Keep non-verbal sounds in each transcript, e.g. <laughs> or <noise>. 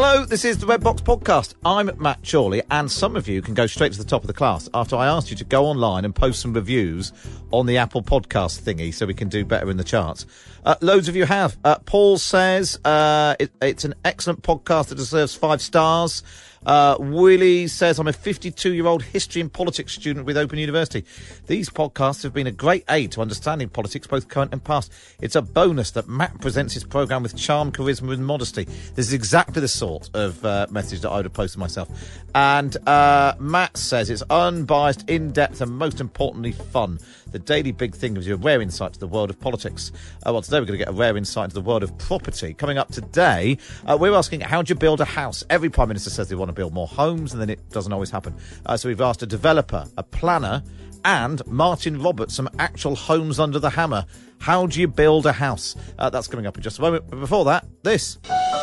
Hello, this is the Red Box Podcast. I'm Matt Chorley, and some of you can go straight to the top of the class after I asked you to go online and post some reviews on the Apple Podcast thingy so we can do better in the charts. Uh, loads of you have. Uh, Paul says uh, it, it's an excellent podcast that deserves five stars. Uh, Willie says, I'm a 52 year old history and politics student with Open University. These podcasts have been a great aid to understanding politics, both current and past. It's a bonus that Matt presents his programme with charm, charisma, and modesty. This is exactly the sort of uh, message that I would have posted myself. And uh, Matt says it's unbiased, in depth, and most importantly, fun. The Daily Big Thing gives you a rare insight to the world of politics. Uh, well, today we're going to get a rare insight into the world of property. Coming up today, uh, we're asking how do you build a house? Every Prime Minister says they want to build more homes, and then it doesn't always happen. Uh, so we've asked a developer, a planner, and Martin Roberts some actual homes under the hammer. How do you build a house? Uh, that's coming up in just a moment. But before that, this.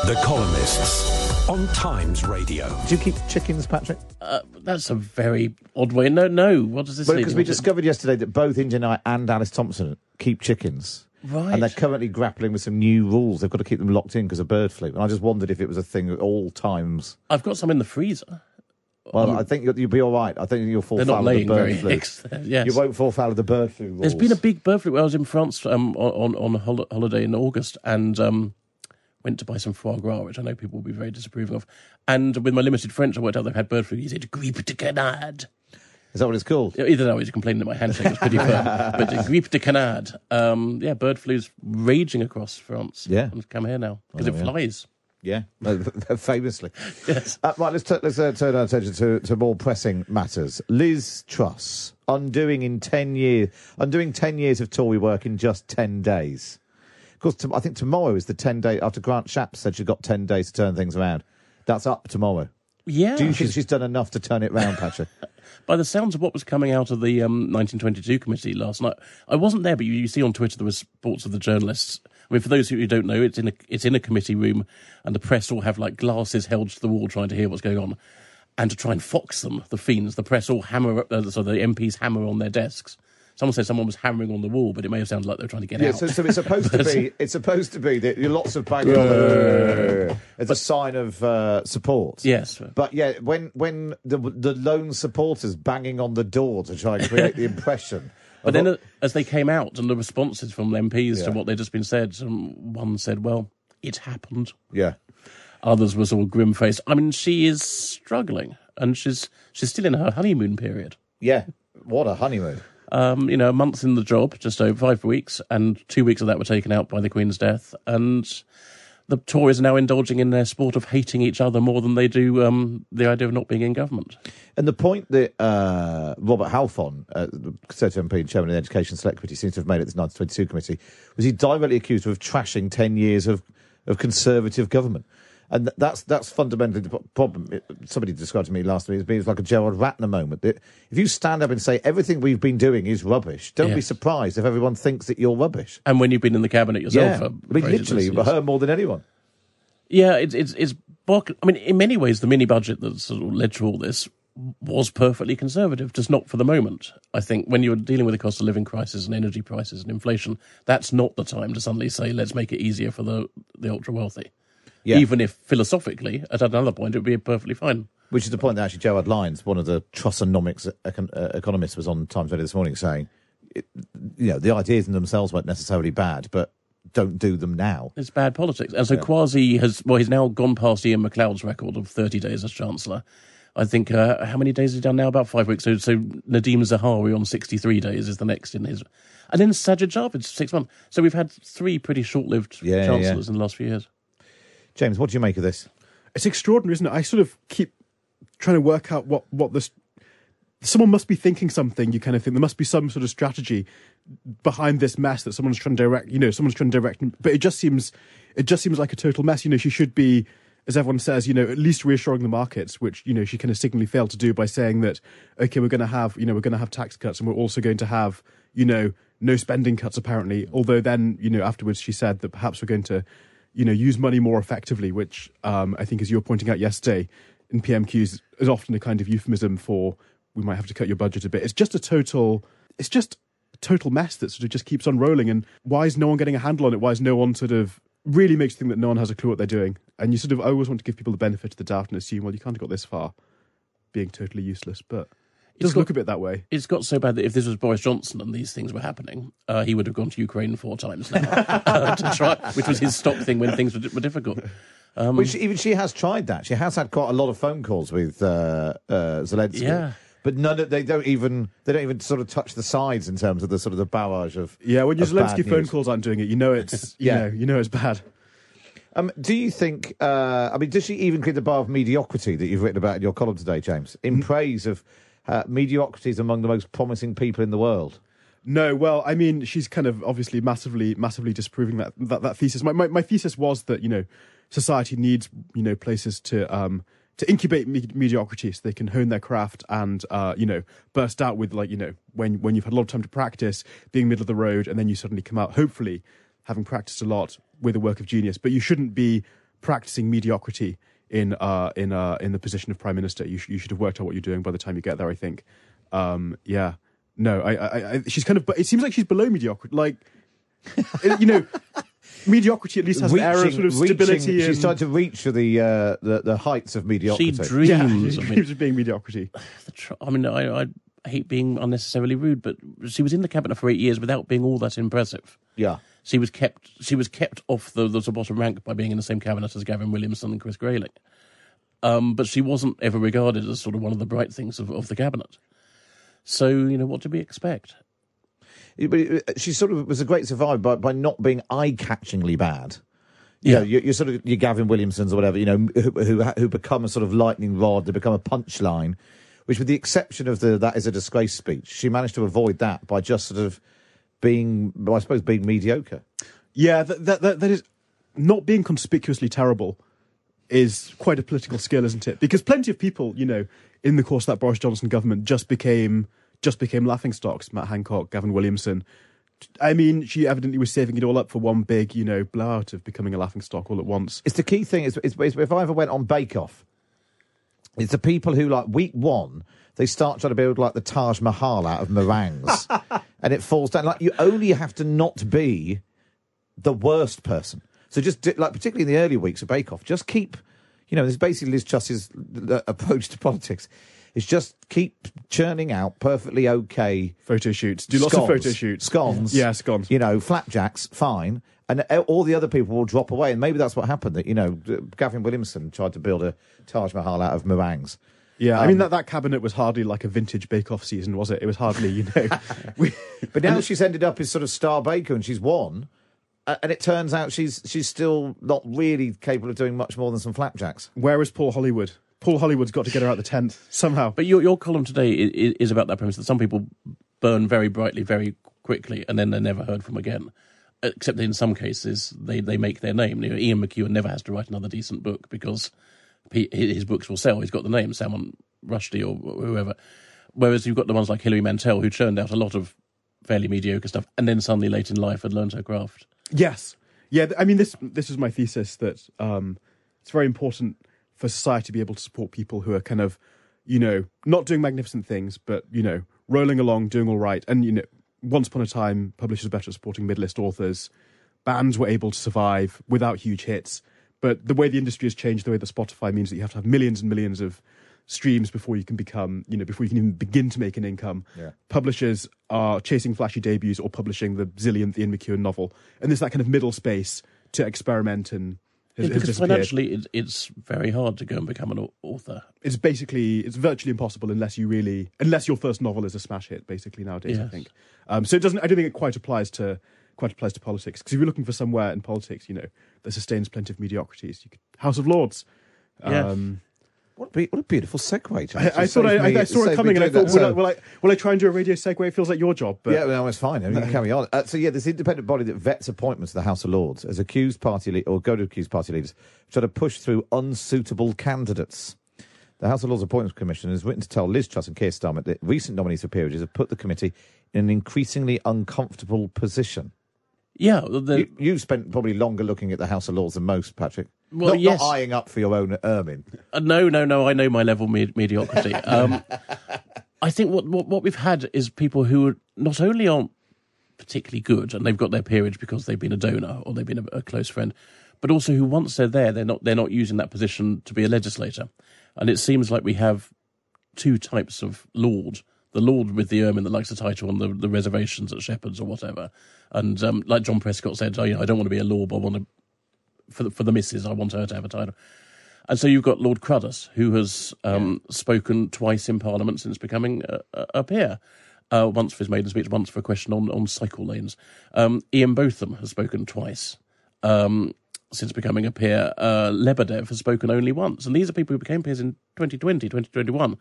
The Columnists on Times Radio. Do you keep chickens, Patrick? Uh, that's a very odd way. No, no. What does this Well, mean? because we discovered yesterday that both India Knight and Alice Thompson keep chickens. Right. And they're currently grappling with some new rules. They've got to keep them locked in because of bird flu. And I just wondered if it was a thing at all times. I've got some in the freezer. Well, I think you'll, you'll be all right. I think you'll fall They're not foul of the bird very flu. eggs. Yes. You won't fall foul of the bird flu rules. There's been a big bird flu. I was in France um, on on, on holiday in August and um, went to buy some foie gras, which I know people will be very disapproving of. And with my limited French, I worked out they've had bird flu. He said grippe de canard. Is that what it's called? Either that or he's complaining that my handshake was pretty firm. <laughs> but uh, grippe de canard. Um, yeah, bird flu's raging across France. Yeah. And come here now because Oh, it yeah. flies. Yeah, <laughs> famously. <laughs> Yes. Uh, right, let's, t- let's uh, turn our attention to, to more pressing matters. Liz Truss undoing in ten years, undoing ten years of Tory work in just ten days. Course, to, I think tomorrow is the ten day after Grant Shapps said she's got ten days to turn things around. That's up tomorrow. Yeah. Do you think she's done enough to turn it round, Patrick? <laughs> by the sounds of what was coming out of the um, 1922 committee last night, I wasn't there, but you, you see on Twitter there was reports of the journalists. I mean, for those who don't know, it's in a it's in a committee room, and the press all have like glasses held to the wall, trying to hear what's going on, and to try and fox them. The fiends, the press all hammer, uh, so the MPs hammer on their desks. Someone said someone was hammering on the wall, but it may have sounded like they were trying to get Yeah, out. so, so it's supposed to be. <laughs> It's supposed to be that you're lots of banging on the It's a sign of uh, support. Yes. but yeah, when when the the lone supporters banging on the door to try and <laughs> create the impression. But then, what- as they came out and the responses from MPs Yeah. to what they'd just been said, um, one said, "Well, it happened." yeah, Others was all grim faced. I mean, she is struggling, and she's she's still in her honeymoon period. yeah, what a honeymoon. Um, you know, a month in the job, just over five weeks, and two weeks of that were taken out by the Queen's death. And the Tories are now indulging in their sport of hating each other more than they do um, the idea of not being in government. And the point that uh, Robert Halfon, uh, the Conservative MP and chairman of the Education Select Committee, seems to have made at this 1922 committee, was he directly accused of trashing 10 years of, of Conservative government. And that's that's fundamentally the problem. Somebody described to me last week as being like a Gerald Ratner moment. That if you stand up and say everything we've been doing is rubbish, don't be surprised if everyone thinks that you're rubbish. And when you've been in the cabinet yourself, yeah, for I mean, literally, years. her more than anyone. Yeah, it's it's it's. I mean, in many ways, the mini budget that sort of led to all this was perfectly conservative, just not for the moment. I think when you're dealing with a cost of living crisis and energy prices and inflation, that's not the time to suddenly say, let's make it easier for the the ultra wealthy. Yeah. Even if philosophically, at another point, it would be perfectly fine. Which is the point that actually Gerard Lyons, one of the Trussonomics econ- uh, economists, was on Times Radio this morning saying, it, you know, the ideas in themselves weren't necessarily bad, but don't do them now. It's bad politics. And so Kwasi has, well, he's now gone past Iain Macleod's record of 30 days as Chancellor. I think, uh, how many days has he done now? About five weeks. So, so Nadhim Zahawi on 63 days is the next in his. And then Sajid Javid, six months. So we've had three pretty short lived Yeah, chancellors yeah. in the last few years. James, what do you make of this? It's extraordinary, isn't it? I sort of keep trying to work out what what this. Someone must be thinking something. You kind of think there must be some sort of strategy behind this mess that someone's trying to direct. You know, someone's trying to direct. But it just seems, it just seems like a total mess. You know, she should be, as everyone says, you know, at least reassuring the markets, which you know she kind of signally failed to do by saying that, okay, we're going to have, you know, we're going to have tax cuts and we're also going to have, you know, no spending cuts apparently. Although then, you know, afterwards she said that perhaps we're going to, you know, use money more effectively, which um, I think, as you were pointing out yesterday, in PMQs is often a kind of euphemism for we might have to cut your budget a bit. It's just a total, it's just a total mess that sort of just keeps on rolling. And why is no one getting a handle on it? Why is no one sort of really makes you think that no one has a clue what they're doing? And you sort of always want to give people the benefit of the doubt and assume, well, you can't have got this far being totally useless, but it does got- look a bit that way. It's got so bad that if this was Boris Johnson and these things were happening, uh, he would have gone to Ukraine four times now <laughs> uh, to try, which was his stock thing when things were, were difficult. Um, Which even she has tried that. She has had quite a lot of phone calls with uh, uh, Zelensky. Yeah. But none of they don't even they don't even sort of touch the sides in terms of the sort of the barrage of Yeah, when your Zelensky phone news. calls aren't doing it, you know it's <laughs> you Yeah. know you know it's bad. Um, do you think? Uh, I mean, does she even clear the bar of mediocrity that you've written about in your column today, James? In praise of uh, mediocrity is among the most promising people in the world. No, well, I mean, she's kind of obviously massively, massively disproving that that, that thesis. My, my my thesis was that you know society needs you know places to um to incubate me- mediocrity so they can hone their craft and uh you know burst out with like you know when when you've had a lot of time to practice being middle of the road and then you suddenly come out hopefully having practiced a lot with a work of genius. But you shouldn't be practicing mediocrity in uh in uh in the position of prime minister. You sh- you should have worked out what you're doing by the time you get there. I think. Um, yeah. No, I, I, I, she's kind of, but it seems like she's below mediocrity. Like, you know, <laughs> mediocrity at least has an air of sort of stability. reaching- she's and, starting to reach for the, uh, the the heights of mediocrity. she dreams. yeah, I mean, <laughs> of being mediocrity. the tr- I mean, I, I hate being unnecessarily rude, but she was in the cabinet for eight years without being all that impressive. yeah. She was kept. She was kept off the, the bottom rank by being in the same cabinet as Gavin Williamson and Chris Grayling. Um, but she wasn't ever regarded as sort of one of the bright things of, of the cabinet. So you know, what did we expect? But she sort of was a great survivor by, by not being eye-catchingly bad. You Yeah. know, you're, you're sort of your Gavin Williamsons or whatever. You know, who, who who become a sort of lightning rod. They become a punchline. Which, with the exception of the "that is a disgrace" speech, she managed to avoid that by just sort of being, I suppose, being mediocre. Yeah, that, that, that, that is not being conspicuously terrible is quite a political skill, isn't it? Because plenty of people, you know, in the course of that Boris Johnson government just became just became laughing stocks. Matt Hancock, Gavin Williamson. I mean, she evidently was saving it all up for one big, you know, blowout of becoming a laughing stock all at once. It's the key thing. Is, is, is if I ever went on Bake Off, it's the people who like week one they start trying to build like the Taj Mahal out of meringues, <laughs> and it falls down. Like you only have to not be the worst person. So just do, like particularly in the early weeks of Bake Off, just keep. You know, this is basically Liz Truss's uh, approach to politics. It's just keep churning out perfectly okay Photo shoots. Do lots of scones, photo shoots. Scones. Yeah, scones. You know, flapjacks, fine. And all the other people will drop away. And maybe that's what happened. That, you know, Gavin Williamson tried to build a Taj Mahal out of meringues. Yeah, I Um, mean that, that cabinet was hardly like a vintage Bake Off season, was it? It was hardly, you know. <laughs> we, But now she's ended up as sort of star baker and she's won. Uh, and it turns out she's she's still not really capable of doing much more than some flapjacks. where is Paul Hollywood? Paul Hollywood's got to get her out the tent somehow. But your your column today is, is about that premise that some people burn very brightly, very quickly, and then they're never heard from again. Except in some cases, they, they make their name. You know, Ian McEwan never has to write another decent book because his books will sell. He's got the name Salman Rushdie or whoever. Whereas you've got the ones like Hilary Mantel who churned out a lot of fairly mediocre stuff, and then suddenly late in life had learned her craft. Yes. Yeah, I mean this this is my thesis that um, it's very important for society to be able to support people who are kind of, you know, not doing magnificent things, but you know, rolling along, doing all right. And you know, once upon a time, publishers were better at supporting mid-list authors. Bands were able to survive without huge hits. But the way the industry has changed, the way that Spotify means that you have to have millions and millions of streams before you can become, you know, before you can even begin to make an income. Yeah. Publishers are chasing flashy debuts or publishing the zillionth Ian McEwan novel, and there's that kind of middle space to experiment and. Has, Yeah, because financially, it, it's very hard to go and become an author. it's basically it's virtually impossible unless you really unless your first novel is a smash hit basically nowadays i think um, so it doesn't i don't think it quite applies to quite applies to politics because if you're looking for somewhere in politics you know that sustains plenty of mediocrities you could house of lords Yes. um, What a, be- what a beautiful segue, James. I, I thought I, I, me- I saw it coming and I thought that. will, I, will, I, will I try and do a radio segue it feels like your job but yeah, no, it's fine. I mean, you can carry on. Uh, so, yeah, this independent body that vets appointments to the House of Lords has accused party le- or go to accuse party leaders try to push through unsuitable candidates. The House of Lords Appointments Commission has written to tell Liz Truss and Keir Starmer that recent nominees for peerages have put the committee in an increasingly uncomfortable position. Yeah, the, You, you've spent probably longer looking at the House of Lords than most, Patrick. Well, not, yes. not eyeing up for your own ermine. Uh, no, no, no. I know my level of med- mediocrity. <laughs> Um, I think what, what what we've had is people who are- not only aren't particularly good, and they've got their peerage because they've been a donor or they've been a, a close friend, but also who once they're there, they're not they're not using that position to be a legislator. And it seems like we have two types of lord: the lord with the ermine that likes the title on the, the reservations at Shepherds or whatever, and um, like John Prescott said, oh, you know, I don't want to be a lord, but I want to for the, for the missus, I want her to have a title. And so you've got Lord Cruddas, who has um, spoken twice in Parliament since becoming a, a, a peer. Uh, once for his maiden speech, once for a question on, on cycle lanes. Um, Ian Botham has spoken twice um, since becoming a peer. Uh, Lebedev has spoken only once. And these are people who became peers in 2020, 2021.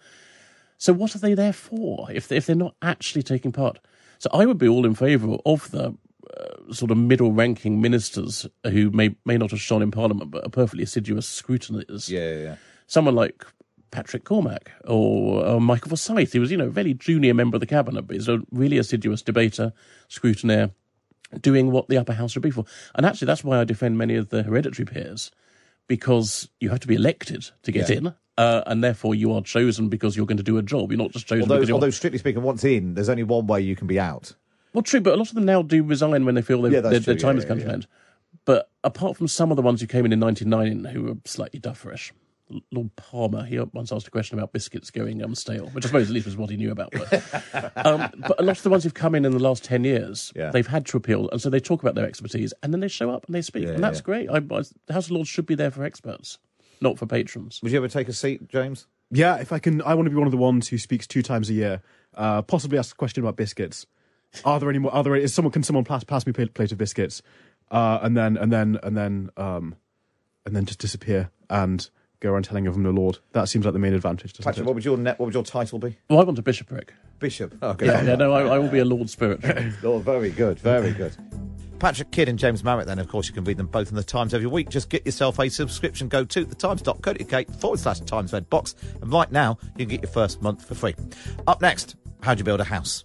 So what are they there for if, if they're not actually taking part? So I would be all in favour of the uh, sort of middle-ranking ministers who may may not have shone in Parliament, but are perfectly assiduous scrutineers. Yeah, yeah, yeah. Someone like Patrick Cormack or uh, Michael Forsyth, who was you know a very junior member of the cabinet, but is a really assiduous debater, scrutineer, doing what the upper house should be for. And actually, that's why I defend many of the hereditary peers, because you have to be elected to get Yeah. in. Uh, and therefore, you are chosen because you're going to do a job. You're not just chosen Although, because you're although strictly speaking, once in, there's only one way you can be out. Well, true, but a lot of them now do resign when they feel Yeah, their, their time yeah, has come yeah, to an end. But apart from some of the ones who came in in 1999 who were slightly dufferish, Lord Palmer, he once asked a question about biscuits going um, stale, which I suppose at least was what he knew about. But, <laughs> um, but a lot of the ones who've come in in the last 10 years, Yeah. they've had to appeal. And so they talk about their expertise and then they show up and they speak. Yeah, and that's yeah. great. I, I, the House of Lords should be there for experts, not for patrons. Would you ever take a seat, James? yeah if i can i want to be one of the ones who speaks two times a year uh, possibly ask a question about biscuits are there any more are there is someone can someone pass, pass me a plate of biscuits uh, and then and then and then um, and then just disappear and go around telling of them the Lord. That seems like the main advantage. Doesn't Patrick, it? what would your net, what would your title be? Well, I want a bishopric. Bishop. Okay. Yeah, yeah no, I, I will be a <laughs> Lord Spirit. Oh, very good, very good. Patrick Kidd and James Marriott, then, of course, you can read them both in the Times every week. Just get yourself a subscription. Go to thetimes.co.uk forward slash Times Red Box. And right now, you can get your first month for free. Up next, how do you build a house?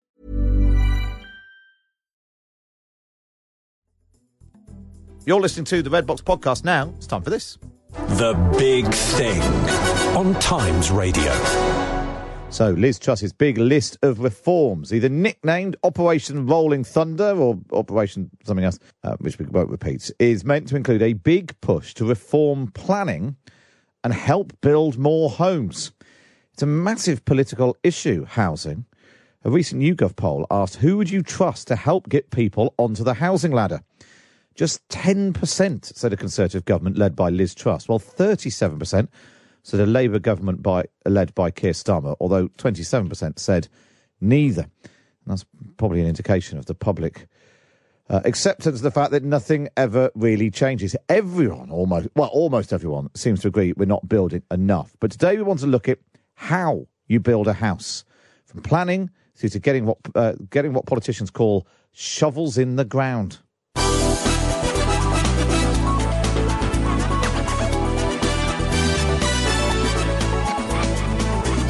You're listening to the Red Box podcast now. It's time for this. The Big Thing on Times Radio. So, Liz Truss's big list of reforms, either nicknamed Operation Rolling Thunder or Operation something else, uh, which we won't repeat, is meant to include a big push to reform planning and help build more homes. It's a massive political issue, housing. A recent YouGov poll asked who would you trust to help get people onto the housing ladder? Just 10% said a Conservative government led by Liz Truss, while 37% said a Labour government by, led by Keir Starmer, although 27% said neither. And that's probably an indication of the public uh, acceptance of the fact that nothing ever really changes. Everyone, almost, well, almost everyone seems to agree we're not building enough. But today we want to look at how you build a house, from planning through to getting what uh, getting what politicians call shovels in the ground.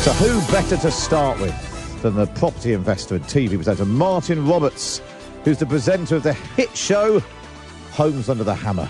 So, who better to start with than the property investor and TV presenter Martin Roberts, who's the presenter of the hit show Homes Under the Hammer?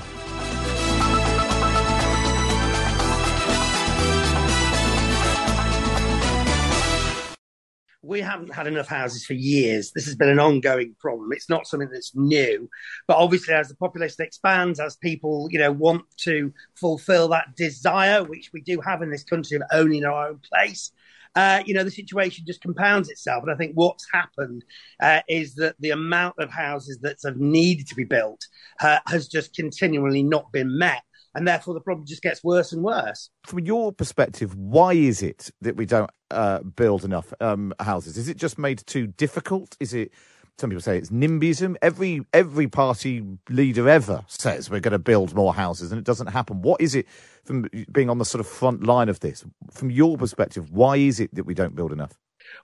we haven't had enough houses for years. This has been an ongoing problem. It's not something that's new, but obviously, as the population expands, as people you know want to fulfil that desire, which we do have in this country of owning our own place, uh, you know, the situation just compounds itself. And I think what's happened uh, is that the amount of houses that have needed to be built uh, has just continually not been met. And therefore, the problem just gets worse and worse. From your perspective, why is it that we don't uh, build enough um, houses? Is it just made too difficult? Is it some people say it's NIMBYism. Every every party leader ever says we're going to build more houses, and it doesn't happen. What is it from being on the sort of front line of this? From your perspective, why is it that we don't build enough?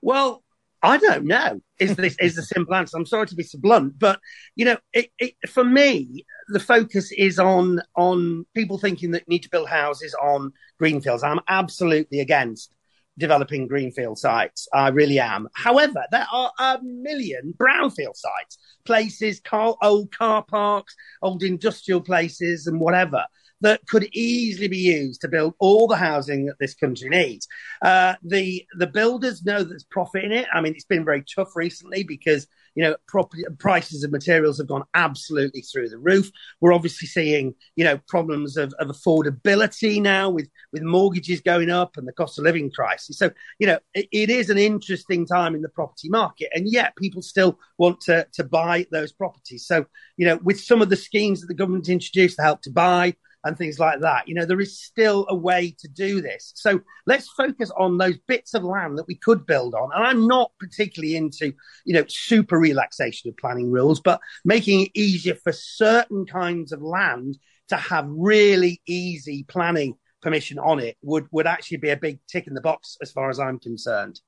Well, I don't know. Is this is the simple answer? I'm sorry to be so blunt, but you know, it, it, for me, the focus is on on people thinking that need to build houses on greenfields. I'm absolutely against developing greenfield sites. I really am. However, there are a million brownfield sites, places, car, old car parks, old industrial places, and whatever that could easily be used to build all the housing that this country needs. Uh, the the builders know there's profit in it. I mean, it's been very tough recently because you know property prices of materials have gone absolutely through the roof. We're obviously seeing you know problems of, of affordability now with with mortgages going up and the cost of living crisis. So you know it, it is an interesting time in the property market, and yet people still want to to buy those properties. So you know with some of the schemes that the government introduced to help to buy and things like that. You know, there is still a way to do this. So let's focus on those bits of land that we could build on. And I'm not particularly into, you know, super relaxation of planning rules, but making it easier for certain kinds of land to have really easy planning permission on it would, would actually be a big tick in the box as far as I'm concerned.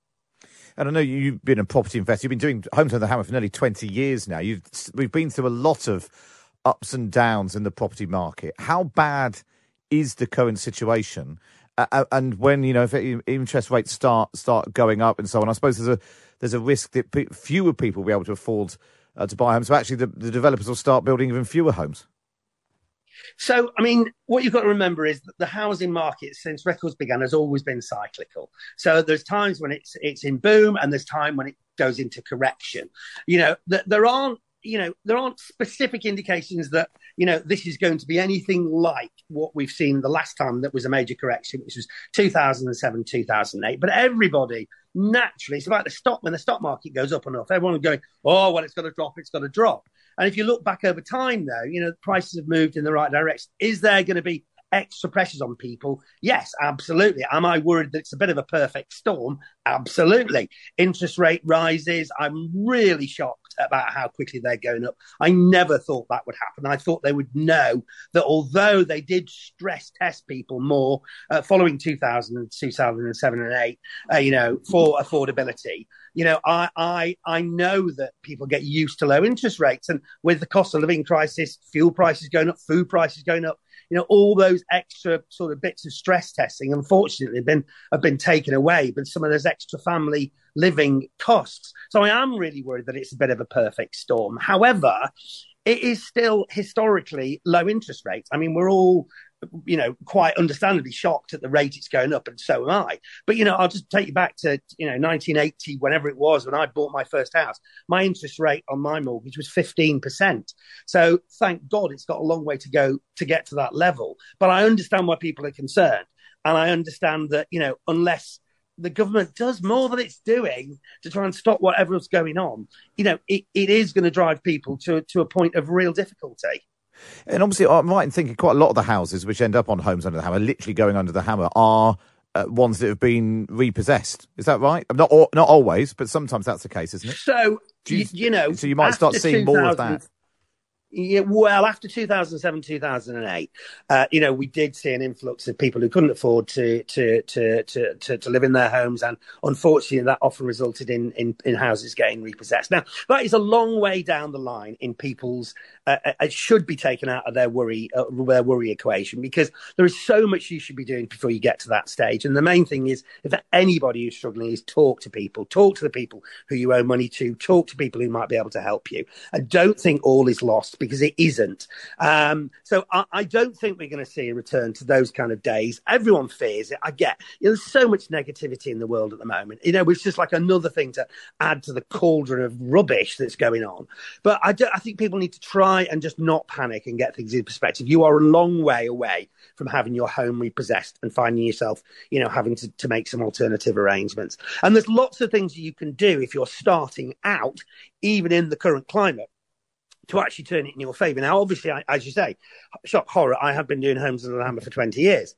And I know you've been a property investor. You've been doing Homes Under the Hammer for nearly 20 years now. You've, we've been through a lot of ups and downs in the property market. How bad is the current situation? Uh, and when you know if interest rates start start going up and so on, I suppose there's a there's a risk that fewer people will be able to afford uh, to buy homes. So actually, the, the developers will start building even fewer homes. So, I mean, what you've got to remember is that the housing market, since records began, has always been cyclical. So there's times when it's it's in boom, and there's time when it goes into correction. You know, th- there aren't you know, there aren't specific indications that, you know, this is going to be anything like what we've seen the last time that was a major correction, which was 2007, 2008. But everybody naturally, it's about the stock, when the stock market goes up and off, everyone's going, oh, well, it's got to drop, it's got to drop. And if you look back over time, though, you know, prices have moved in the right direction. Is there going to be extra pressures on people? Yes, absolutely. Am I worried that it's a bit of a perfect storm? Absolutely. Interest rate rises. I'm really shocked about how quickly they're going up. I never thought that would happen. I thought they would know that although they did stress test people more uh, following 2000, 2007 and 8, uh, you know, for affordability, you know, I, I, I know that people get used to low interest rates. And with the cost of living crisis, fuel prices going up, food prices going up, you know, all those extra sort of bits of stress testing, unfortunately, have been have been taken away. But some of those extra family living costs. So I am really worried that it's a bit of a perfect storm. However, it is still historically low interest rates. I mean, we're all you know, quite understandably shocked at the rate it's going up, and so am I. But you know, I'll just take you back to you know 1980, whenever it was when I bought my first house. My interest rate on my mortgage was 15 percent. So thank God it's got a long way to go to get to that level. But I understand why people are concerned, and I understand that you know unless the government does more than it's doing to try and stop whatever's going on, you know, it, it is going to drive people to to a point of real difficulty. And obviously, I'm right in thinking quite a lot of the houses which end up on Homes Under the Hammer, literally going under the hammer, are uh, ones that have been repossessed. Is that right? Not not always, but sometimes that's the case, isn't it? So you- you, you know, so you might start seeing more of that. Yeah, well, after 2007, 2008, uh, you know, we did see an influx of people who couldn't afford to to to to to, to live in their homes, and unfortunately, that often resulted in, in in houses getting repossessed. Now, that is a long way down the line in people's. Uh, uh, it should be taken out of their worry uh, their worry equation because there is so much you should be doing before you get to that stage. And the main thing is, if anybody who's struggling, is talk to people, talk to the people who you owe money to, talk to people who might be able to help you, and don't think all is lost because it isn't. Um, so I, I don't think we're going to see a return to those kind of days. Everyone fears it. I get you know, there's so much negativity in the world at the moment. You know, it's just like another thing to add to the cauldron of rubbish that's going on. But I, don't, I think people need to try and just not panic and get things in perspective. You are a long way away from having your home repossessed and finding yourself, you know, having to, to make some alternative arrangements. And there's lots of things that you can do if you're starting out, even in the current climate to actually turn it in your favour. Now, obviously, I, as you say, shock horror, I have been doing Homes under the Hammer for 20 years.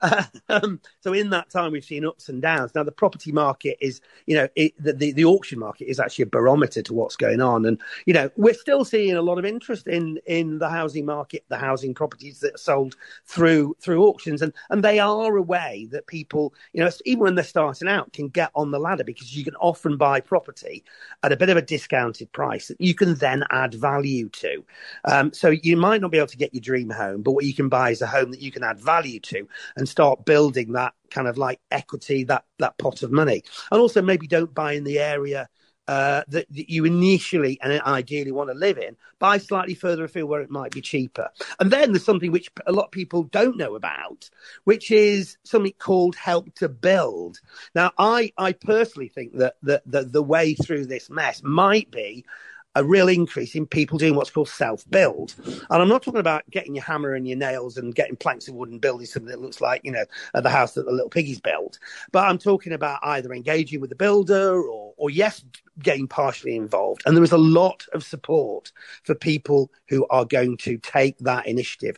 <laughs> um, so in that time, we've seen ups and downs. Now, the property market is, you know, it, the, the, the auction market is actually a barometer to what's going on. And, you know, we're still seeing a lot of interest in, in the housing market, the housing properties that are sold through, through auctions. And, and they are a way that people, you know, even when they're starting out, can get on the ladder because you can often buy property at a bit of a discounted price that you can then add value to. Um, so you might not be able to get your dream home, but what you can buy is a home that you can add value to and start building that kind of like equity, that that pot of money. And also maybe don't buy in the area uh, that, that you initially and ideally want to live in, buy slightly further afield where it might be cheaper. And then there's something which a lot of people don't know about, which is something called help to build. Now, I, I personally think that the, the, the way through this mess might be a real increase in people doing what's called self build. And I'm not talking about getting your hammer and your nails and getting planks of wood and building something that looks like, you know, the house that the little piggies built. But I'm talking about either engaging with the builder or, or yes, getting partially involved. And there is a lot of support for people who are going to take that initiative.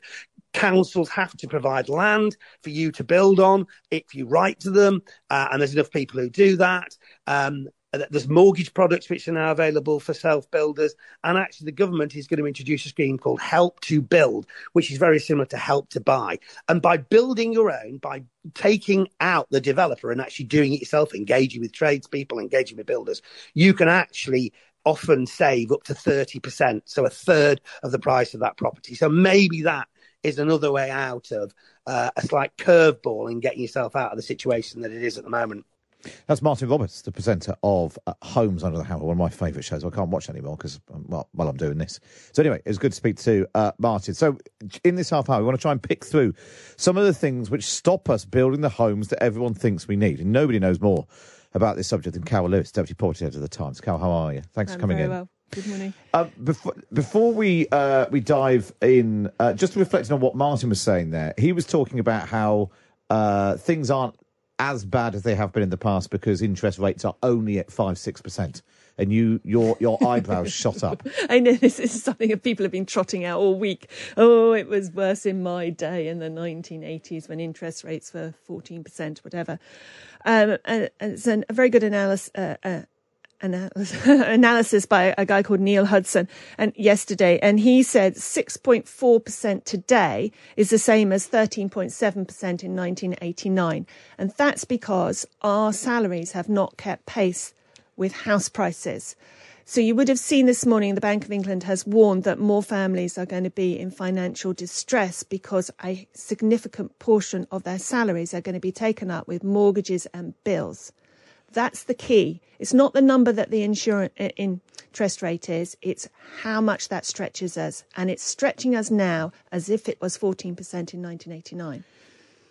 Councils have to provide land for you to build on if you write to them, uh, and there's enough people who do that. Um, there's mortgage products which are now available for self builders. And actually, the government is going to introduce a scheme called Help to Build, which is very similar to Help to Buy. And by building your own, by taking out the developer and actually doing it yourself, engaging with tradespeople, engaging with builders, you can actually often save up to 30%. So a third of the price of that property. So maybe that is another way out of uh, a slight curveball in getting yourself out of the situation that it is at the moment. That's Martin Roberts, the presenter of uh, Homes Under the Hammer, one of my favourite shows. I can't watch anymore because, well, while I'm doing this. So, anyway, it was good to speak to uh, Martin. So, in this half hour, we want to try and pick through some of the things which stop us building the homes that everyone thinks we need. And nobody knows more about this subject than Carol Lewis, Deputy Editor of the Times. Carol, how are you? Thanks I'm for coming in. Well. Good morning. Uh, before, before we uh, we dive in, uh, just reflecting on what Martin was saying there, he was talking about how uh, things aren't as bad as they have been in the past because interest rates are only at five six percent, and you your your <laughs> eyebrows shot up. I know this is something that people have been trotting out all week. Oh, it was worse in my day in the 1980s when interest rates were 14%, whatever. Um, and, and it's an, a very good analysis. Uh, uh, <laughs> analysis by a guy called Neal Hudson and yesterday and he said 6.4% today is the same as 13.7% in 1989 and that's because our salaries have not kept pace with house prices. So you would have seen this morning the Bank of England has warned that more families are going to be in financial distress because a significant portion of their salaries are going to be taken up with mortgages and bills that's the key. It's not the number that the insurance interest rate is, it's how much that stretches us. And it's stretching us now as if it was 14% in 1989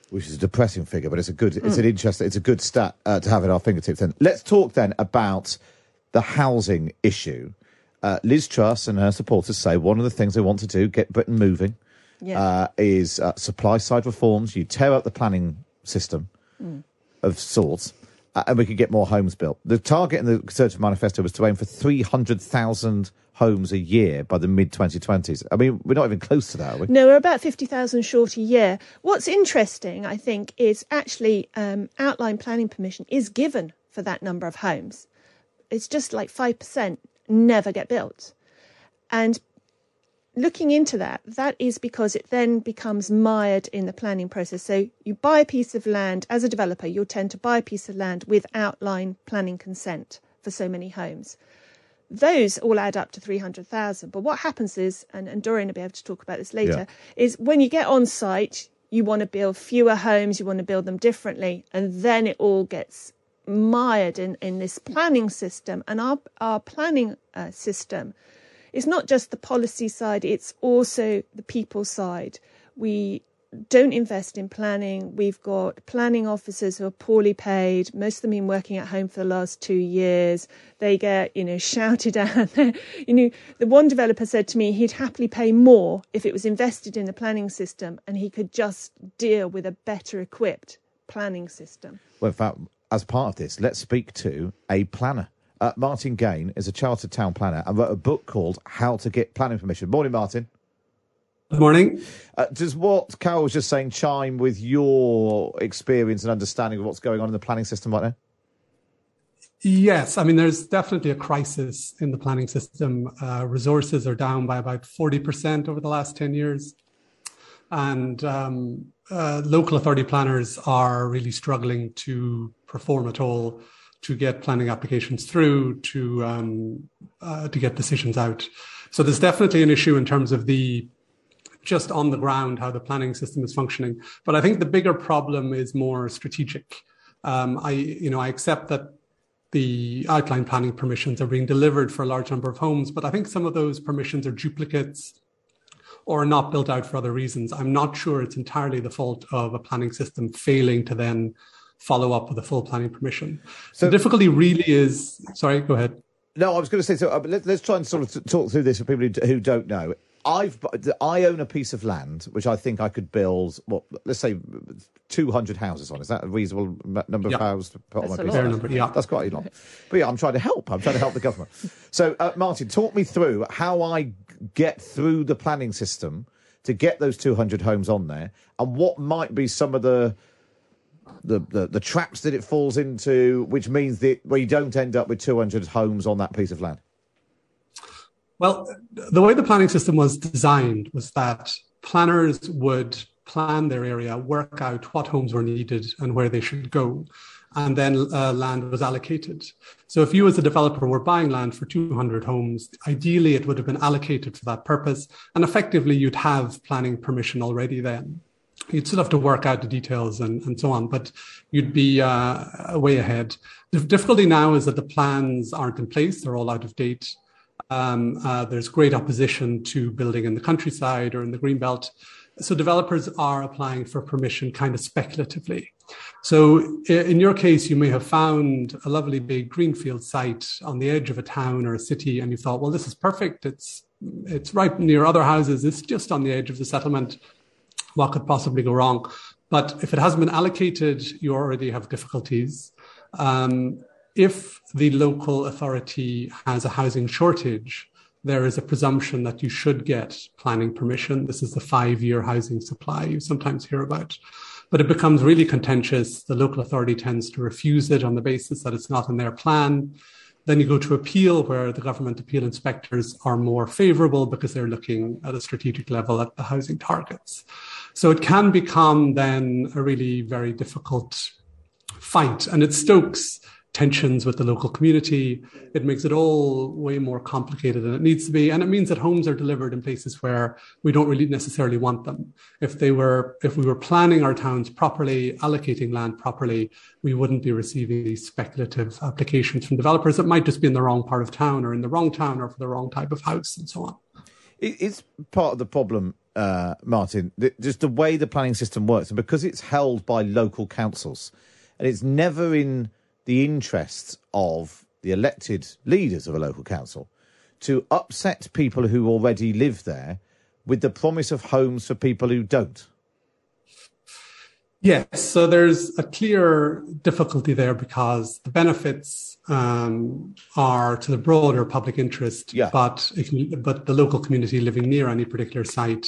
which is a depressing figure, but it's a good, it's mm. an interesting, it's a good stat uh, to have at our fingertips. Then let's talk then about the housing issue. Uh, Liz Truss and her supporters say one of the things they want to do, get Britain moving, yeah. uh, is uh, supply side reforms. You tear up the planning system mm. of sorts, uh, and we could get more homes built. The target in the Conservative Manifesto was to aim for 300,000 homes a year by the mid 2020s. I mean, we're not even close to that, are we? No, we're about 50,000 short a year. What's interesting, I think, is actually um, outline planning permission is given for that number of homes. It's just like 5% never get built. And looking into that, that is because it then becomes mired in the planning process. So you buy a piece of land as a developer, you'll tend to buy a piece of land with outline planning consent for so many homes those all add up to 300,000. But what happens is, and, and Dorian will be able to talk about this later, yeah. is when you get on site, you want to build fewer homes, you want to build them differently, and then it all gets mired in, in this planning system. And our, our planning uh, system is not just the policy side, it's also the people side. We don't invest in planning. We've got planning officers who are poorly paid. Most of them have been working at home for the last two years. They get, you know, shouted <laughs> at. you know, the one developer said to me he'd happily pay more if it was invested in the planning system and he could just deal with a better equipped planning system. Well, in fact, as part of this, let's speak to a planner. Uh, Martin Gaine is a chartered town planner and wrote a book called How to Get Planning Permission. Morning, Martin. Good morning. Uh, does what Carol was just saying chime with your experience and understanding of what's going on in the planning system right now? Yes, I mean, there's definitely a crisis in the planning system. Uh, resources are down by about 40% over the last 10 years. And um, uh, local authority planners are really struggling to perform at all, to get planning applications through, to, um, uh, to get decisions out. So there's definitely an issue in terms of the just on the ground how the planning system is functioning. But I think the bigger problem is more strategic. Um, I, you know, I accept that the outline planning permissions are being delivered for a large number of homes, but I think some of those permissions are duplicates or not built out for other reasons. I'm not sure it's entirely the fault of a planning system failing to then follow up with a full planning permission. So the difficulty really is, sorry, go ahead. No, I was going to say, so uh, let, us try and sort of talk through this for people who, who don't know. I've I own a piece of land which I think I could build what let's say two hundred houses on. Is that a reasonable number of houses to put That's on my piece? Number, yeah, that's quite a lot. But yeah, I'm trying to help. I'm trying to help the government. So uh, Martin, talk me through how I get through the planning system to get those two hundred homes on there, and what might be some of the the, the, the traps that it falls into, which means that we don't end up with 200 homes on that piece of land. Well, the way the planning system was designed was that planners would plan their area, work out what homes were needed and where they should go, and then uh, land was allocated. So if you as a developer were buying land for 200 homes, ideally it would have been allocated for that purpose, and effectively you'd have planning permission already then. You'd still have to work out the details and, and so on, but you'd be uh, way ahead. The difficulty now is that the plans aren't in place, they're all out of date um, uh, there's great opposition to building in the countryside or in the greenbelt. So developers are applying for permission kind of speculatively. So in your case, you may have found a lovely big greenfield site on the edge of a town or a city, and you thought, well, this is perfect. It's it's right near other houses. It's just on the edge of the settlement. What could possibly go wrong? But if it hasn't been allocated, you already have difficulties. Um, if the local authority has a housing shortage, there is a presumption that you should get planning permission. This is the five year housing supply you sometimes hear about. But it becomes really contentious. The local authority tends to refuse it on the basis that it's not in their plan. Then you go to appeal, where the government appeal inspectors are more favorable because they're looking at a strategic level at the housing targets. So it can become then a really very difficult fight. And it stokes tensions with the local community. It makes it all way more complicated than it needs to be. And it means that homes are delivered in places where we don't really necessarily want them. If they were, if we were planning our towns properly, allocating land properly, we wouldn't be receiving these speculative applications from developers that might just be in the wrong part of town or in the wrong town or for the wrong type of house and so on. It's part of the problem, uh, Martin, just the way the planning system works, and because it's held by local councils, and it's never in the interests of the elected leaders of a local council to upset people who already live there with the promise of homes for people who don't. Yes, so there's a clear difficulty there because the benefits um, are to the broader public interest, yeah. but if, but the local community living near any particular site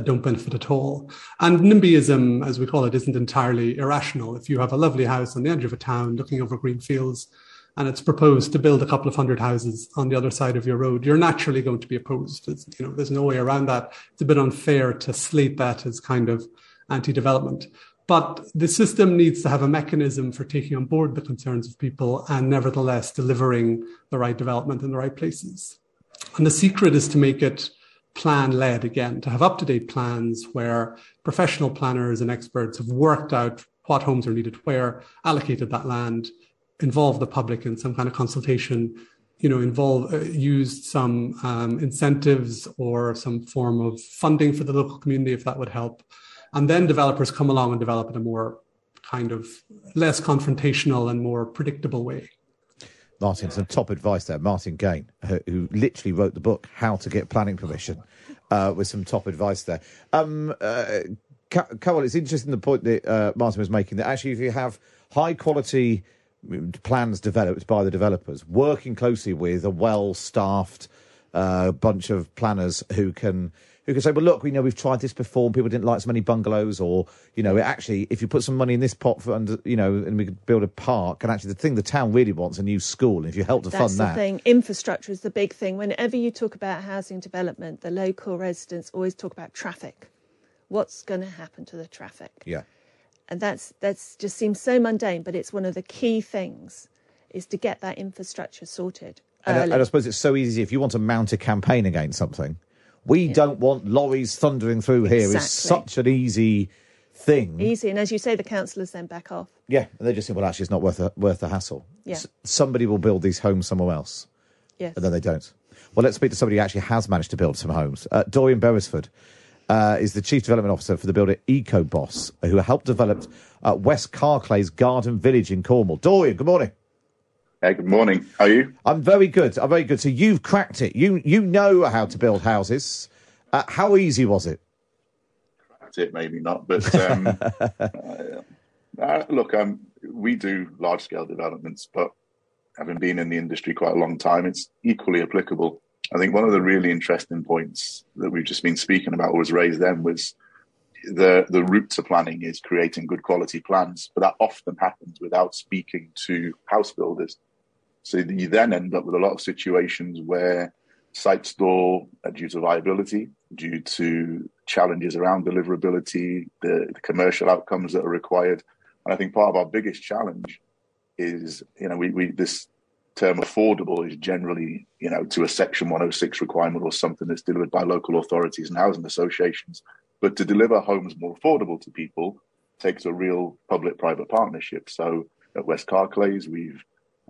don't benefit at all. And NIMBYism, as we call it, isn't entirely irrational. If you have a lovely house on the edge of a town looking over green fields, and it's proposed to build a couple of hundred houses on the other side of your road, you're naturally going to be opposed. It's, you know, there's no way around that. It's a bit unfair to slate that as kind of anti-development. But the system needs to have a mechanism for taking on board the concerns of people and nevertheless delivering the right development in the right places. And the secret is to make it plan led again, to have up to date plans where professional planners and experts have worked out what homes are needed where, allocated that land, involved the public in some kind of consultation, you know, involve, uh, used some um, incentives or some form of funding for the local community if that would help. And then developers come along and develop in a more kind of less confrontational and more predictable way. Martin, some top advice there. Martin Gaine, who literally wrote the book How to Get Planning Permission, uh, with some top advice there. Um, uh, Carol, it's interesting the point that uh, Martin was making that actually, if you have high quality plans developed by the developers, working closely with a well staffed uh, bunch of planners who can who can say, well, look, we know we've tried this before and people didn't like so many bungalows, or, you know, actually, if you put some money in this pot for, under, you know, and we could build a park, and actually the thing the town really wants a new school, and if you help to That's fund the that. thing. Infrastructure is the big thing. Whenever you talk about housing development, the local residents always talk about traffic. What's going to happen to the traffic? Yeah. And that's that's just seems so mundane, but it's one of the key things is to get that infrastructure sorted. And, and, I suppose it's so easy if you want to mount a campaign against something we yeah. don't want lorries thundering through here exactly. is such an easy thing. Easy, and as you say, the councillors then back off. Yeah, and they just say, well, actually, it's not worth a, worth the hassle. Yeah. S- somebody will build these homes somewhere else. Yes. And then they don't. Well, let's speak to somebody who actually has managed to build some homes. Uh, Dorian Beresford uh, is the Chief Development Officer for the builder Eco-Bos, who helped develop uh, West Carclaze Garden Village in Cornwall. Dorian, good morning. Hey, good morning. How are you? I'm very good. I'm very good. So you've cracked it. You you know how to build houses. Uh, how easy was it? Cracked it, maybe not, but um, <laughs> uh, uh, look, um, we do large scale developments, but having been in the industry quite a long time, it's equally applicable. I think one of the really interesting points that we've just been speaking about was raised then was the the route to planning is creating good quality plans, but that often happens without speaking to house builders. So you then end up with a lot of situations where sites stall uh, due to viability, due to challenges around deliverability, the, the, commercial outcomes that are required. And I think part of our biggest challenge is, you know, we, we this term affordable is generally, you know, to a Section 106 requirement or something that's delivered by local authorities and housing associations. But to deliver homes more affordable to people takes a real public-private partnership. So at West Carclaze, we've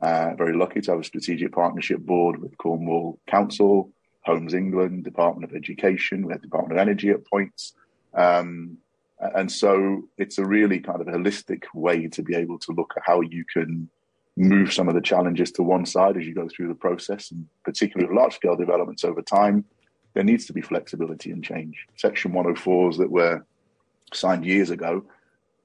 uh, very lucky to have a strategic partnership board with Cornwall Council, Homes England, Department of Education, we have Department of Energy at points. Um, and so it's a really kind of holistic way to be able to look at how you can move some of the challenges to one side as you go through the process. And particularly with large scale developments over time, there needs to be flexibility and change. Section 104s that were signed years ago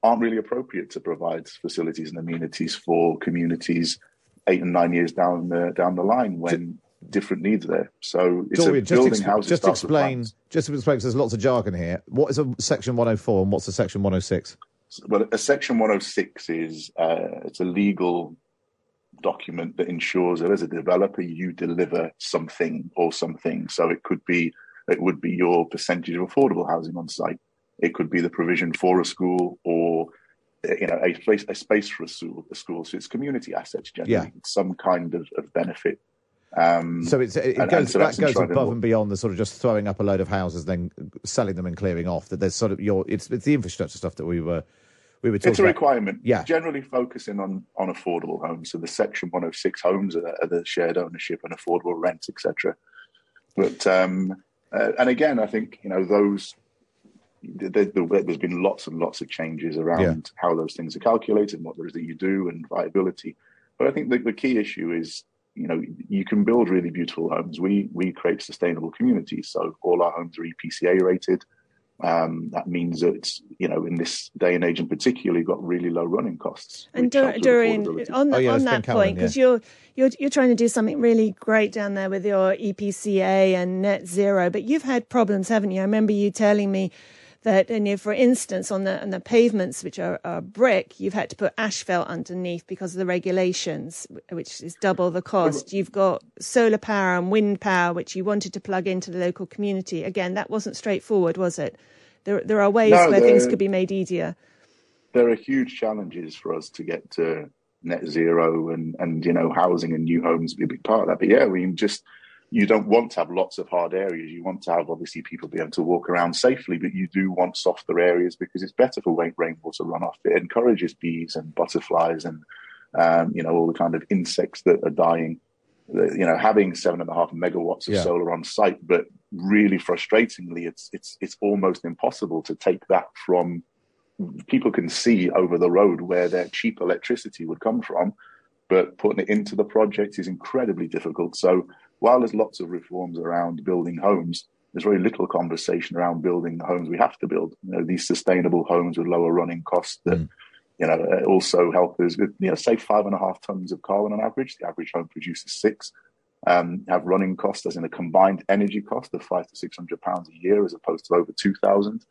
aren't really appropriate to provide facilities and amenities for communities eight and nine years down the down the line when different needs there. So it's Dorian, a building just houses. Just explain. Just to explain, because there's lots of jargon here. What is a Section 104 and what's a Section 106? Well, a Section 106 is uh, it's a legal document that ensures that as a developer you deliver something or something. So it could be it would be your percentage of affordable housing on site. It could be the provision for a school or you know, a place, a space for a school, a school. So it's community assets generally, Yeah. some kind of, of benefit. Um, So it's, it and- goes, and so that goes above law. and beyond the sort of just throwing up a load of houses, then selling them and clearing off. That there's sort of your it's it's the infrastructure stuff that we were we were talking It's a about. requirement. Yeah. Generally focusing on, on affordable homes. So the Section 106 homes are, are the shared ownership and affordable rent, etc. But um, uh, and again, I think you know those. There, there, there's been lots and lots of changes around how those things are calculated, and what there is that you do, and viability. But I think the, the key issue is, you know, you can build really beautiful homes. We we create sustainable communities, so all our homes are EPC A rated. Um, that means that you know, in this day and age, in particular, you've got really low running costs. And which helps Dur- Dorian, on, the, Oh, yeah, on that bring point, because yeah. you're you're you're trying to do something really great down there with your EPC A and net zero, but you've had problems, haven't you? I remember you telling me that, and you, for instance, on the on the pavements which are, are brick, you've had to put asphalt underneath because of the regulations, which is double the cost. You've got solar power and wind power, which you wanted to plug into the local community. Again, that wasn't straightforward, was it? There there are ways No, where things could be made easier. there are huge challenges for us to get to net zero and and you know housing and new homes be a big part of that but yeah we just you don't want to have lots of hard areas you want to have obviously people be able to walk around safely but you do want softer areas because it's better for rain, rainwater runoff it encourages bees and butterflies and um, you know all the kind of insects that are dying you know having seven and a half megawatts of Yeah. solar on site but really frustratingly it's it's it's almost impossible to take that from people can see over the road where their cheap electricity would come from, but putting it into the project is incredibly difficult. So while there's lots of reforms around building homes, there's very little conversation around building the homes we have to build. You know, these sustainable homes with lower running costs that you know uh, also help us with you know save five and a half tons of carbon on average. The average home produces six. Um, have running costs as in a combined energy cost of five to six hundred pounds a year, as opposed to over two thousand.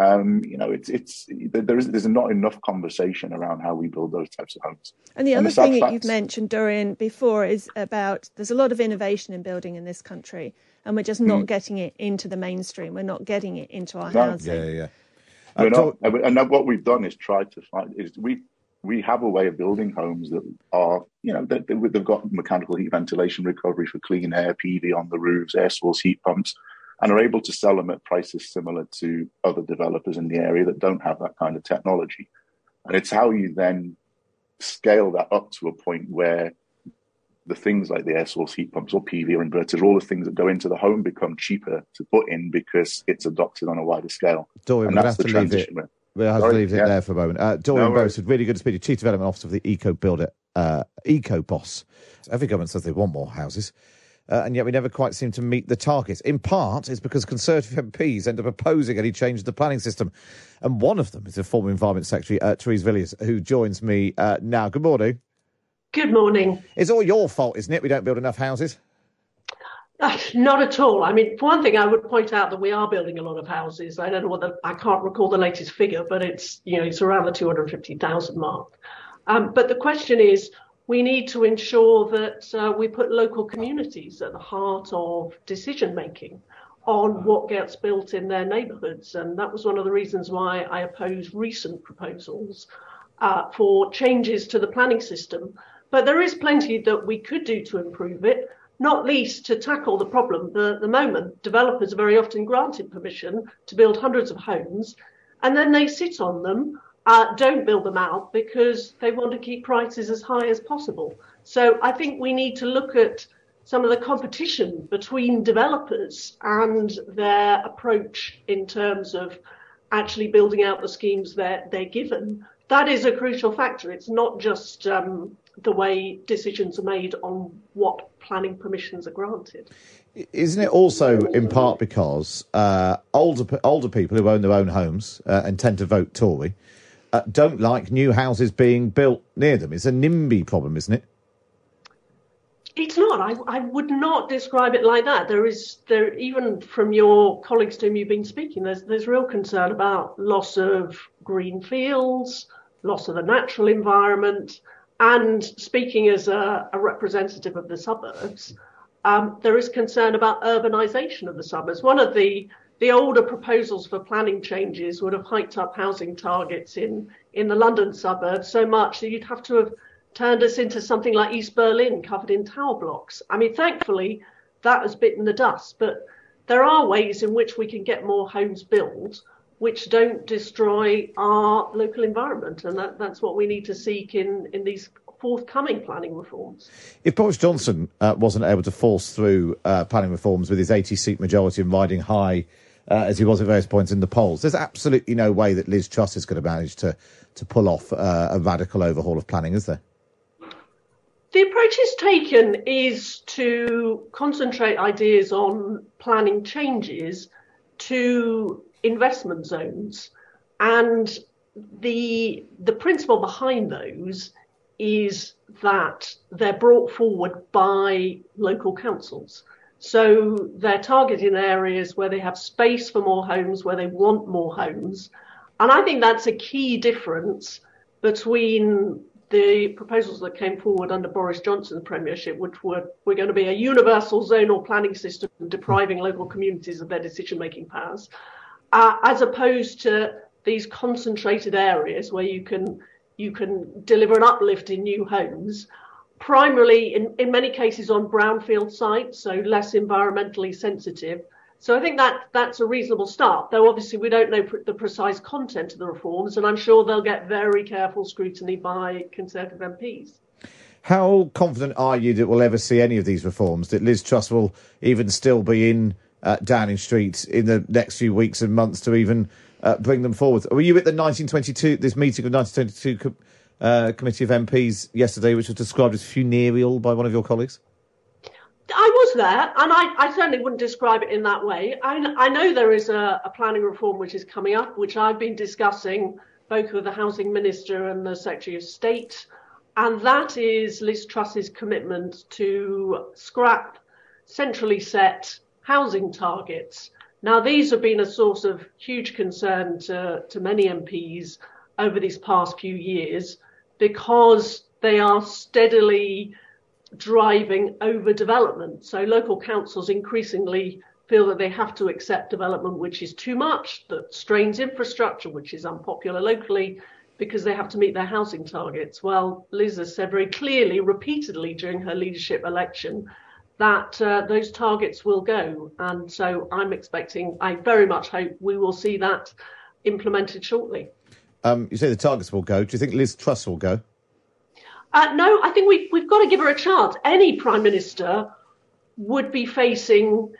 Um, you know, it's it's there is there's not enough conversation around how we build those types of homes. And the And other the sad thing that you've mentioned, Dorian, before is about there's a lot of innovation in building in this country, and we're just not Mm. getting it into the mainstream. We're not getting it into our No. housing. Yeah, yeah, yeah. We're Uh, not, and what we've done is try to find is we we have a way of building homes that are you know they, they- they've got mechanical heat ventilation recovery for clean air, PV on the roofs, air source heat pumps, and are able to sell them at prices similar to other developers in the area that don't have that kind of technology. And it's how you then scale that up to a point where the things like the air source heat pumps or PV or inverters, all the things that go into the home become cheaper to put in because it's adopted on a wider scale. Dorian, and we'll that's have the to leave it. We'll have Sorry, to leave it yeah. there for a moment. Uh, Dorian No. Boasted, really good to speak to you, Chief Development Officer of the Eco Builder, uh, Eco-Bos. Every government says they want more houses, uh, and yet we never quite seem to meet the targets. In part, it's because Conservative MPs end up opposing any change to the planning system. And one of them is the former Environment Secretary, uh, Theresa Villiers, who joins me uh, now. Good morning. Good morning. It's all your fault, isn't it? We don't build enough houses. Uh, Not at all. I mean, for one thing, I would point out that we are building a lot of houses. I don't know what the, I can't recall the latest figure, but it's, you know, it's around the 250,000 mark. Um, but the question is, we need to ensure that uh, we put local communities at the heart of decision making on what gets built in their neighbourhoods. And that was one of the reasons why I opposed recent proposals uh, for changes to the planning system. But there is plenty that we could do to improve it, not least to tackle the problem that at the moment developers are very often granted permission to build hundreds of homes and then they sit on them, uh, don't build them out because they want to keep prices as high as possible. So I think we need to look at some of the competition between developers and their approach in terms of actually building out the schemes they're, they're given. That is a crucial factor. It's not just um, the way decisions are made on what planning permissions are granted. Isn't it also in part because uh, older older people who own their own homes uh, and tend to vote Tory uh, don't like new houses being built near them? It's a NIMBY problem, isn't it? It's not. I, I would not describe it like that. There is there even from your colleagues to whom you've been speaking, there's there's real concern about loss of green fields, loss of the natural environment, and speaking as a, a representative of the suburbs, um, there is concern about urbanisation of the suburbs. One of the the older proposals for planning changes would have hiked up housing targets in, in the London suburbs so much that you'd have to have turned us into something like East Berlin covered in tower blocks. I mean, thankfully, that has bitten the dust, but there are ways in which we can get more homes built which don't destroy our local environment. And that, that's what we need to seek in, in these forthcoming planning reforms. If Boris Johnson uh, wasn't able to force through uh, planning reforms with his 80 seat majority and riding high uh, as he was at various points in the polls, there's absolutely no way that Liz Truss is going to manage to, to pull off uh, a radical overhaul of planning, is there? The approach is taken is to concentrate ideas on planning changes to investment zones. And the the principle behind those is that they're brought forward by local councils. So they're targeting areas where they have space for more homes, where they want more homes. And I think that's a key difference between the proposals that came forward under Boris Johnson's premiership, which were, were going to be a universal zonal planning system depriving local communities of their decision making powers, uh, as opposed to these concentrated areas where you can you can deliver an uplift in new homes, primarily in, in many cases on brownfield sites, so less environmentally sensitive. So I think that that's a reasonable start, though obviously we don't know pr- the precise content of the reforms, and I'm sure they'll get very careful scrutiny by Conservative MPs. How confident are you that we'll ever see any of these reforms? That Liz Truss will even still be in uh, Downing Street in the next few weeks and months to even uh, bring them forward. Were you at the 1922 this meeting of 1922 uh, committee of MPs yesterday, which was described as funereal by one of your colleagues? I was there, and I, I certainly wouldn't describe it in that way. I, I know there is a, a planning reform which is coming up, which I've been discussing both with the housing minister and the secretary of state, and that is Liz Truss's commitment to scrap centrally set housing targets. Now, these have been a source of huge concern to, to many MPs over these past few years because they are steadily driving overdevelopment. So local councils increasingly feel that they have to accept development which is too much, that strains infrastructure, which is unpopular locally, because they have to meet their housing targets. Well, Liz has said very clearly, repeatedly during her leadership election, that uh, those targets will go. And so I'm expecting, I very much hope we will see that implemented shortly. Um, you say the targets will go. Do you think Liz Truss will go? Uh, no, I think we've, we've got to give her a chance. Any prime minister would be facing,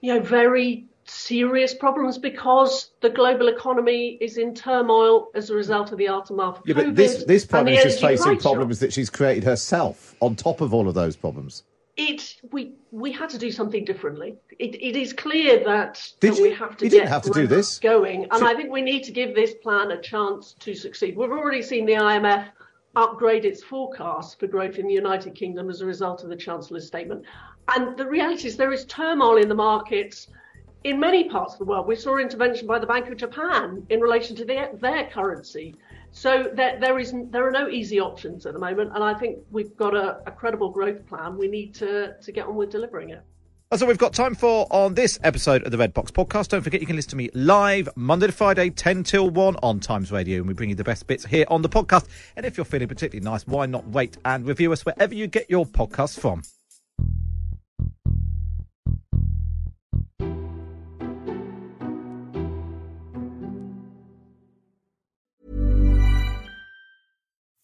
you know, very serious problems because the global economy is in turmoil as a result of the aftermath of yeah, COVID. but this, this prime minister is facing problems that she's created herself on top of all of those problems it we we had to do something differently. It, it is clear that, that we have to You get didn't have to do this. going, and So- I think we need to give this plan a chance to succeed. We've already seen the IMF upgrade its forecast for growth in the United Kingdom as a result of the Chancellor's statement. And the reality is there is turmoil in the markets in many parts of the world. We saw intervention by the Bank of Japan in relation to their, their currency. So there, there is there are no easy options at the moment, and I think we've got a, a credible growth plan. We need to to get on with delivering it. That's all we've got time for on this episode of the Red Box Podcast. Don't forget you can listen to me live Monday to Friday, 10 till 1 on Times Radio, and we bring you the best bits here on the podcast. And if you're feeling particularly nice, why not rate and review us wherever you get your podcasts from?